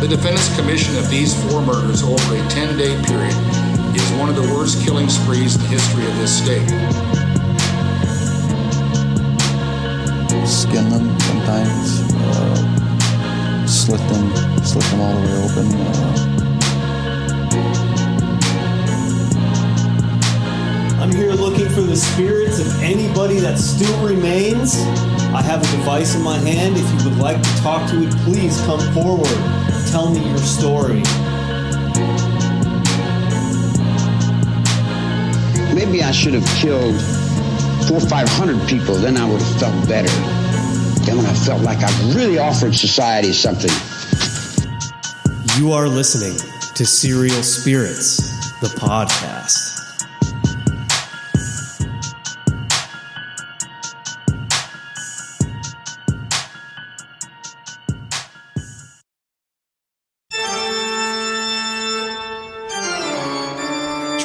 The defendant's commission of these four murders over a 10 day period is one of the worst killing sprees in the history of this state. Skin them sometimes, uh, slit them, slit them all the way open. Uh, I'm here looking for the spirits of anybody that still remains. I have a device in my hand. If you would like to talk to it, please come forward. Tell me your story. Maybe I should have killed four or five hundred people. Then I would have felt better. Then when I felt like I really offered society something. You are listening to Serial Spirits, the podcast.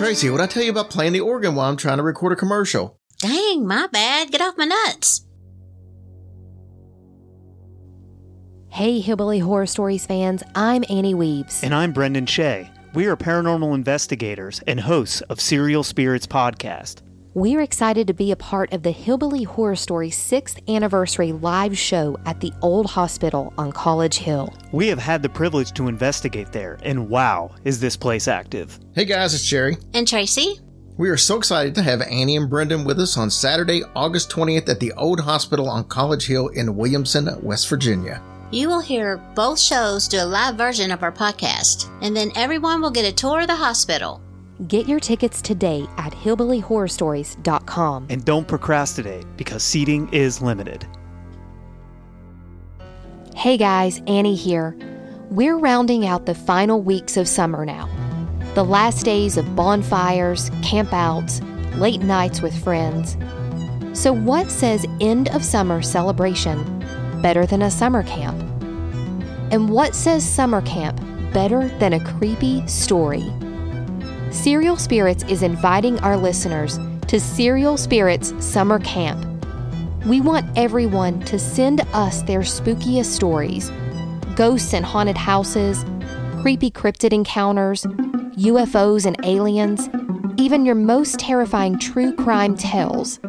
Tracy, what I tell you about playing the organ while I'm trying to record a commercial? Dang, my bad. Get off my nuts. Hey, Hillbilly Horror Stories fans, I'm Annie Weaves. And I'm Brendan Shea. We are paranormal investigators and hosts of Serial Spirits Podcast. We're excited to be a part of the Hillbilly Horror Stories 6th anniversary live show at the Old Hospital on College Hill. We have had the privilege to investigate there, and wow, is this place active. Hey guys, it's Jerry. And Tracy? We are so excited to have Annie and Brendan with us on Saturday, August 20th at the Old Hospital on College Hill in Williamson, West Virginia. You will hear both shows do a live version of our podcast, and then everyone will get a tour of the hospital. Get your tickets today at hillbillyhorrorstories.com. And don't procrastinate because seating is limited. Hey guys, Annie here. We're rounding out the final weeks of summer now. The last days of bonfires, campouts, late nights with friends. So, what says end of summer celebration better than a summer camp? And what says summer camp better than a creepy story? Serial Spirits is inviting our listeners to Serial Spirits Summer Camp. We want everyone to send us their spookiest stories ghosts and haunted houses, creepy cryptid encounters, UFOs and aliens, even your most terrifying true crime tales.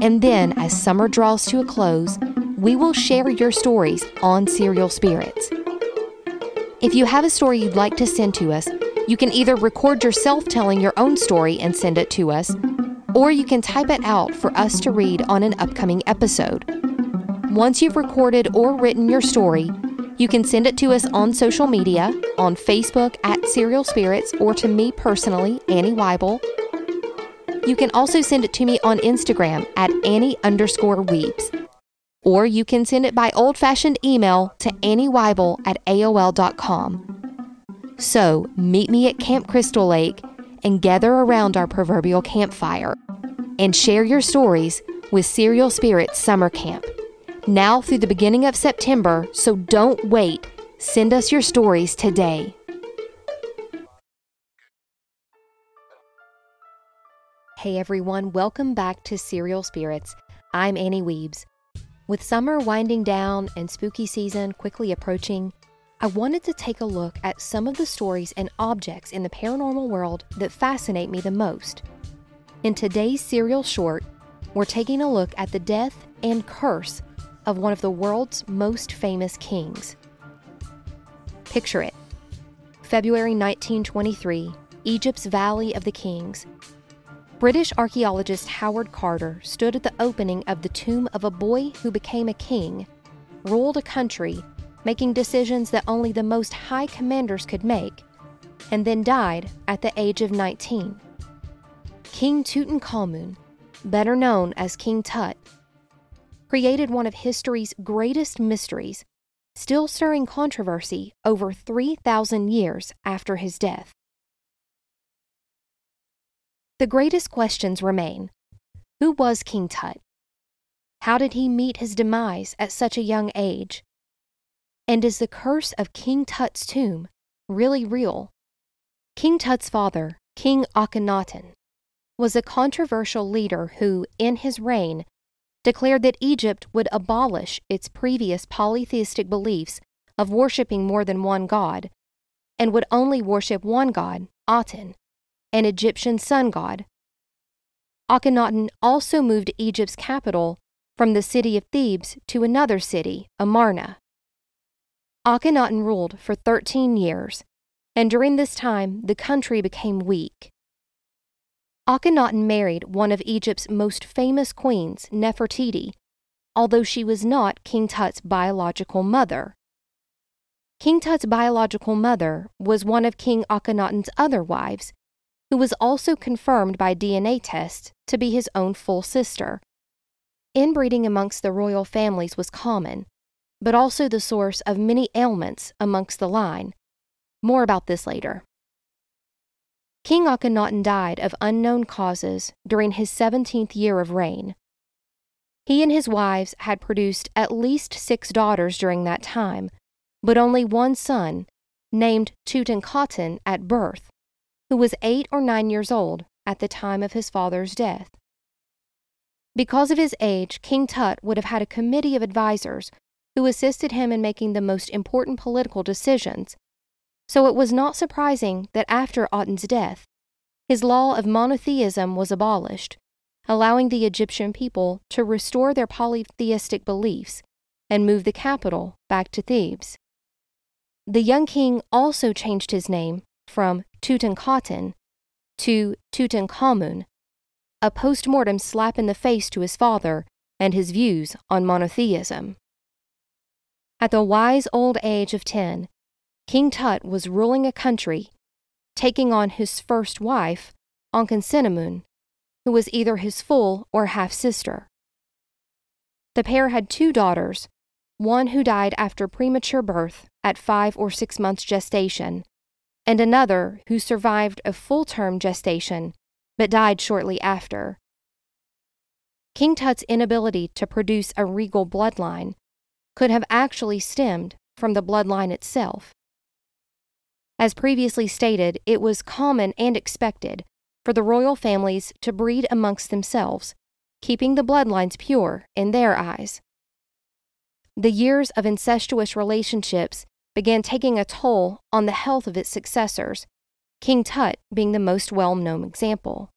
And then, as summer draws to a close, we will share your stories on Serial Spirits. If you have a story you'd like to send to us, you can either record yourself telling your own story and send it to us, or you can type it out for us to read on an upcoming episode. Once you've recorded or written your story, you can send it to us on social media, on Facebook at Serial Spirits, or to me personally, Annie Weibel. You can also send it to me on Instagram at Annie underscore Weeps. Or you can send it by old fashioned email to Annie Weibel at AOL.com. So meet me at Camp Crystal Lake and gather around our proverbial campfire and share your stories with Serial Spirits Summer Camp. Now through the beginning of September, so don't wait. Send us your stories today. Hey everyone, welcome back to Serial Spirits. I'm Annie Weebs. With summer winding down and spooky season quickly approaching, I wanted to take a look at some of the stories and objects in the paranormal world that fascinate me the most. In today's serial short, we're taking a look at the death and curse of one of the world's most famous kings. Picture it February 1923, Egypt's Valley of the Kings. British archaeologist Howard Carter stood at the opening of the tomb of a boy who became a king, ruled a country, making decisions that only the most high commanders could make, and then died at the age of 19. King Tutankhamun, better known as King Tut, created one of history's greatest mysteries, still stirring controversy over 3,000 years after his death. The greatest questions remain Who was King Tut? How did he meet his demise at such a young age? And is the curse of King Tut's tomb really real? King Tut's father, King Akhenaten, was a controversial leader who, in his reign, declared that Egypt would abolish its previous polytheistic beliefs of worshipping more than one god, and would only worship one god, Aten, an Egyptian sun god. Akhenaten also moved Egypt's capital from the city of Thebes to another city, Amarna. Akhenaten ruled for 13 years, and during this time the country became weak. Akhenaten married one of Egypt's most famous queens, Nefertiti, although she was not King Tut's biological mother. King Tut's biological mother was one of King Akhenaten's other wives, who was also confirmed by DNA tests to be his own full sister. Inbreeding amongst the royal families was common, but also the source of many ailments amongst the line. More about this later. King Akhenaten died of unknown causes during his 17th year of reign. He and his wives had produced at least six daughters during that time, but only one son, named Tutankhaten at birth, who was eight or nine years old at the time of his father's death. Because of his age, King Tut would have had a committee of advisers who assisted him in making the most important political decisions, so it was not surprising that after Aten's death, his law of monotheism was abolished allowing the Egyptian people to restore their polytheistic beliefs and move the capital back to Thebes. The young king also changed his name from Tutankhaten to Tutankhamun, a post mortem slap in the face to his father and his views on monotheism. At the wise old age of 10, King Tut was ruling a country, taking on his first wife, Ankhesenamun, who was either his full or half sister. The pair had two daughters, one who died after premature birth at five or six months gestation, and another who survived a full term gestation but died shortly after. King Tut's inability to produce a regal bloodline could have actually stemmed from the bloodline itself. As previously stated, it was common and expected for the royal families to breed amongst themselves, keeping the bloodlines pure in their eyes. The years of incestuous relationships began taking a toll on the health of its successors, King Tut being the most well known example.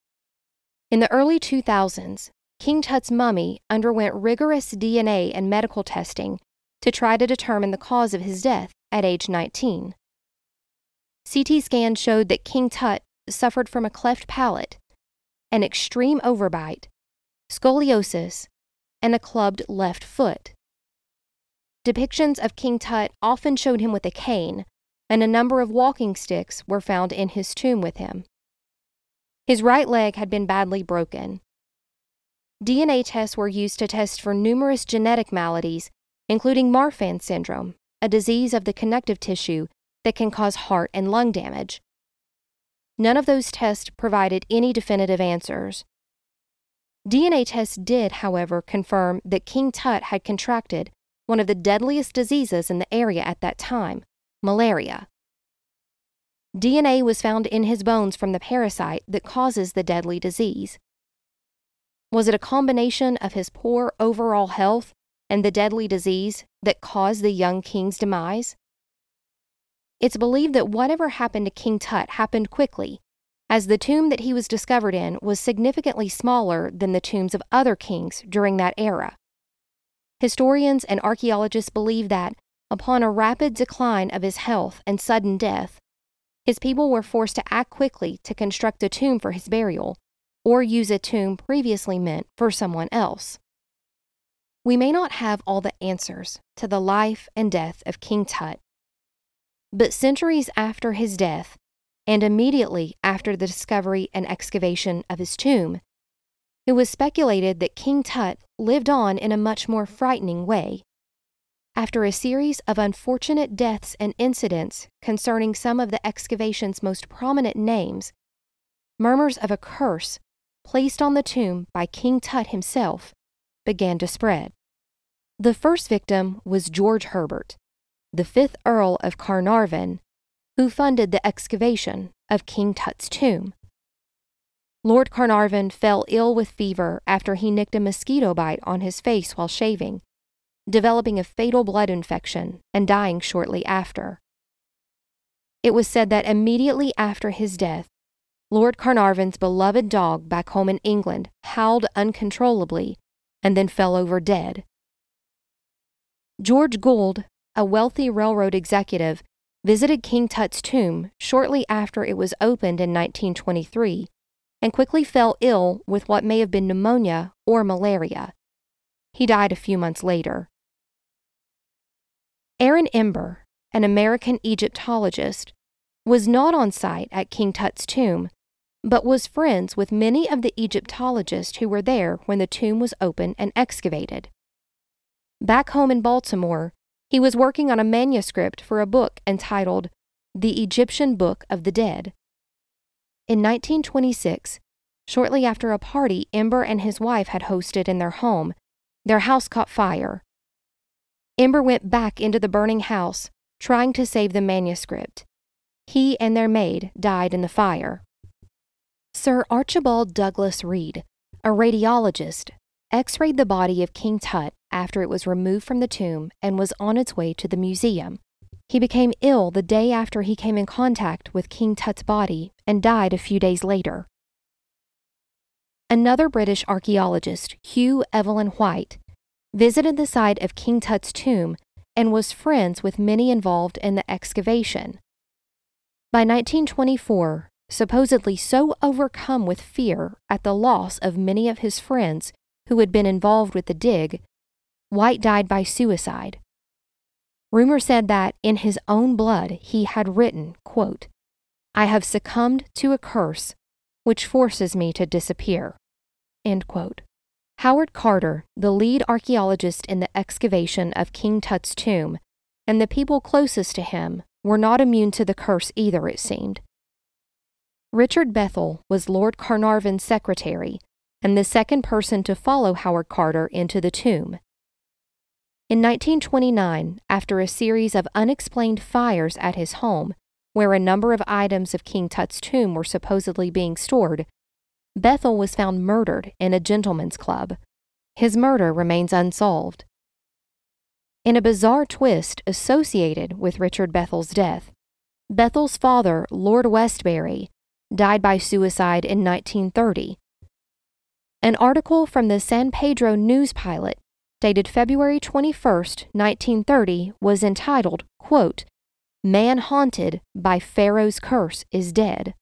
In the early 2000s, King Tut's mummy underwent rigorous DNA and medical testing to try to determine the cause of his death at age 19. CT scans showed that King Tut suffered from a cleft palate, an extreme overbite, scoliosis, and a clubbed left foot. Depictions of King Tut often showed him with a cane, and a number of walking sticks were found in his tomb with him. His right leg had been badly broken. DNA tests were used to test for numerous genetic maladies, including Marfan syndrome, a disease of the connective tissue that can cause heart and lung damage. None of those tests provided any definitive answers. DNA tests did, however, confirm that King Tut had contracted one of the deadliest diseases in the area at that time malaria. DNA was found in his bones from the parasite that causes the deadly disease. Was it a combination of his poor overall health and the deadly disease that caused the young king's demise? It's believed that whatever happened to King Tut happened quickly, as the tomb that he was discovered in was significantly smaller than the tombs of other kings during that era. Historians and archaeologists believe that, upon a rapid decline of his health and sudden death, his people were forced to act quickly to construct a tomb for his burial, or use a tomb previously meant for someone else. We may not have all the answers to the life and death of King Tut, but centuries after his death, and immediately after the discovery and excavation of his tomb, it was speculated that King Tut lived on in a much more frightening way. After a series of unfortunate deaths and incidents concerning some of the excavation's most prominent names, murmurs of a curse placed on the tomb by King Tut himself began to spread. The first victim was George Herbert, the fifth Earl of Carnarvon, who funded the excavation of King Tut's tomb. Lord Carnarvon fell ill with fever after he nicked a mosquito bite on his face while shaving, developing a fatal blood infection and dying shortly after. It was said that immediately after his death, Lord Carnarvon's beloved dog back home in England howled uncontrollably and then fell over dead. George Gould, a wealthy railroad executive, visited King Tut's tomb shortly after it was opened in 1923 and quickly fell ill with what may have been pneumonia or malaria. He died a few months later. Aaron Ember, an American Egyptologist, was not on site at King Tut's tomb, but was friends with many of the Egyptologists who were there when the tomb was opened and excavated. Back home in Baltimore, he was working on a manuscript for a book entitled The Egyptian Book of the Dead. In 1926, shortly after a party Ember and his wife had hosted in their home, their house caught fire. Ember went back into the burning house, trying to save the manuscript. He and their maid died in the fire. Sir Archibald Douglas Reid, a radiologist, x rayed the body of King Tut after it was removed from the tomb and was on its way to the museum. He became ill the day after he came in contact with King Tut's body and died a few days later. Another British archaeologist, Hugh Evelyn White, visited the site of King Tut's tomb and was friends with many involved in the excavation. By 1924, supposedly so overcome with fear at the loss of many of his friends who had been involved with the dig, White died by suicide. Rumor said that in his own blood he had written, quote, I have succumbed to a curse which forces me to disappear. Howard Carter, the lead archaeologist in the excavation of King Tut's tomb, and the people closest to him were not immune to the curse either, it seemed. Richard Bethel was Lord Carnarvon's secretary and the second person to follow Howard Carter into the tomb. In 1929, after a series of unexplained fires at his home, where a number of items of King Tut's tomb were supposedly being stored, Bethel was found murdered in a gentleman's club. His murder remains unsolved. In a bizarre twist associated with Richard Bethel's death, Bethel's father, Lord Westbury, died by suicide in 1930. An article from the San Pedro News Pilot dated February 21, 1930, was entitled, quote, Man haunted by Pharaoh's curse is dead.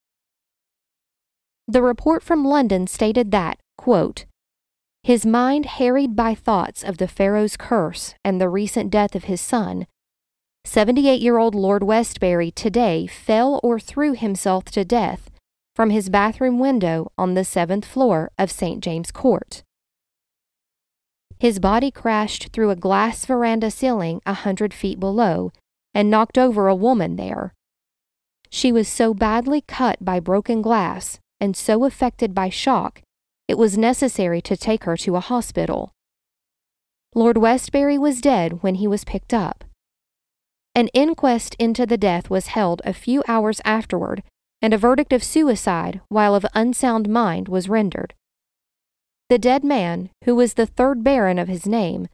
The report from London stated that, quote, his mind harried by thoughts of the Pharaoh's curse and the recent death of his son, 78 year old Lord Westbury today fell or threw himself to death from his bathroom window on the seventh floor of St. James Court. His body crashed through a glass veranda ceiling a hundred feet below and knocked over a woman there. She was so badly cut by broken glass and so affected by shock, it was necessary to take her to a hospital. Lord Westbury was dead when he was picked up. An inquest into the death was held a few hours afterward, and a verdict of suicide while of unsound mind was rendered. The dead man, who was the third baron of his name,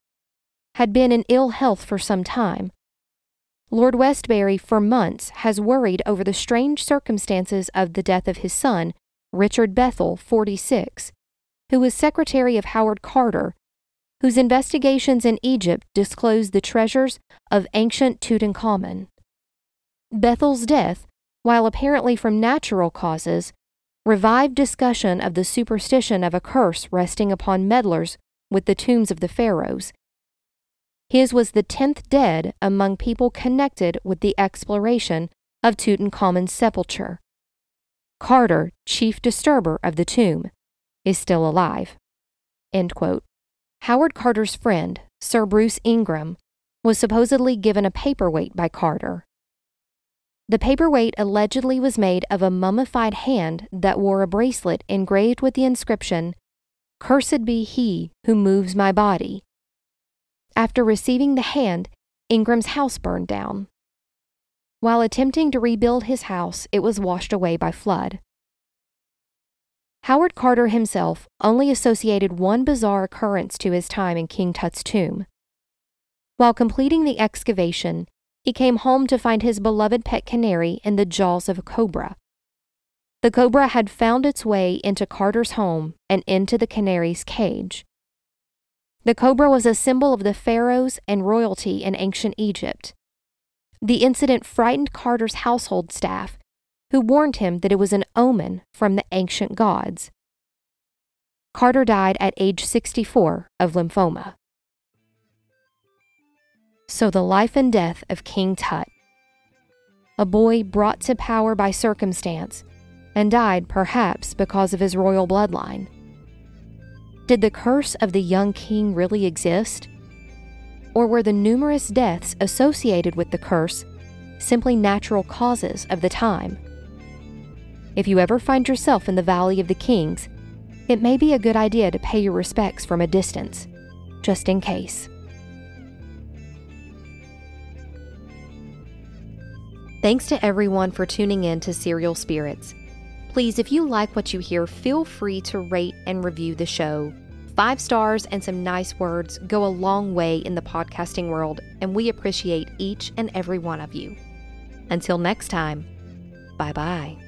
had been in ill health for some time. Lord Westbury, for months, has worried over the strange circumstances of the death of his son, Richard Bethel, 46, who was secretary of Howard Carter, whose investigations in Egypt disclosed the treasures of ancient Tutankhamun. Bethel's death, while apparently from natural causes, revived discussion of the superstition of a curse resting upon meddlers with the tombs of the pharaohs. His was the tenth dead among people connected with the exploration of Tutankhamun's sepulchre. Carter, chief disturber of the tomb, is still alive. Howard Carter's friend, Sir Bruce Ingram, was supposedly given a paperweight by Carter. The paperweight allegedly was made of a mummified hand that wore a bracelet engraved with the inscription, Cursed be he who moves my body. After receiving the hand, Ingram's house burned down. While attempting to rebuild his house, it was washed away by flood. Howard Carter himself only associated one bizarre occurrence to his time in King Tut's tomb. While completing the excavation, he came home to find his beloved pet canary in the jaws of a cobra. The cobra had found its way into Carter's home and into the canary's cage. The cobra was a symbol of the pharaohs and royalty in ancient Egypt. The incident frightened Carter's household staff, who warned him that it was an omen from the ancient gods. Carter died at age 64 of lymphoma. So, the life and death of King Tut. A boy brought to power by circumstance and died perhaps because of his royal bloodline. Did the curse of the young king really exist? Or were the numerous deaths associated with the curse simply natural causes of the time? If you ever find yourself in the Valley of the Kings, it may be a good idea to pay your respects from a distance, just in case. Thanks to everyone for tuning in to Serial Spirits. Please, if you like what you hear, feel free to rate and review the show. Five stars and some nice words go a long way in the podcasting world, and we appreciate each and every one of you. Until next time, bye bye.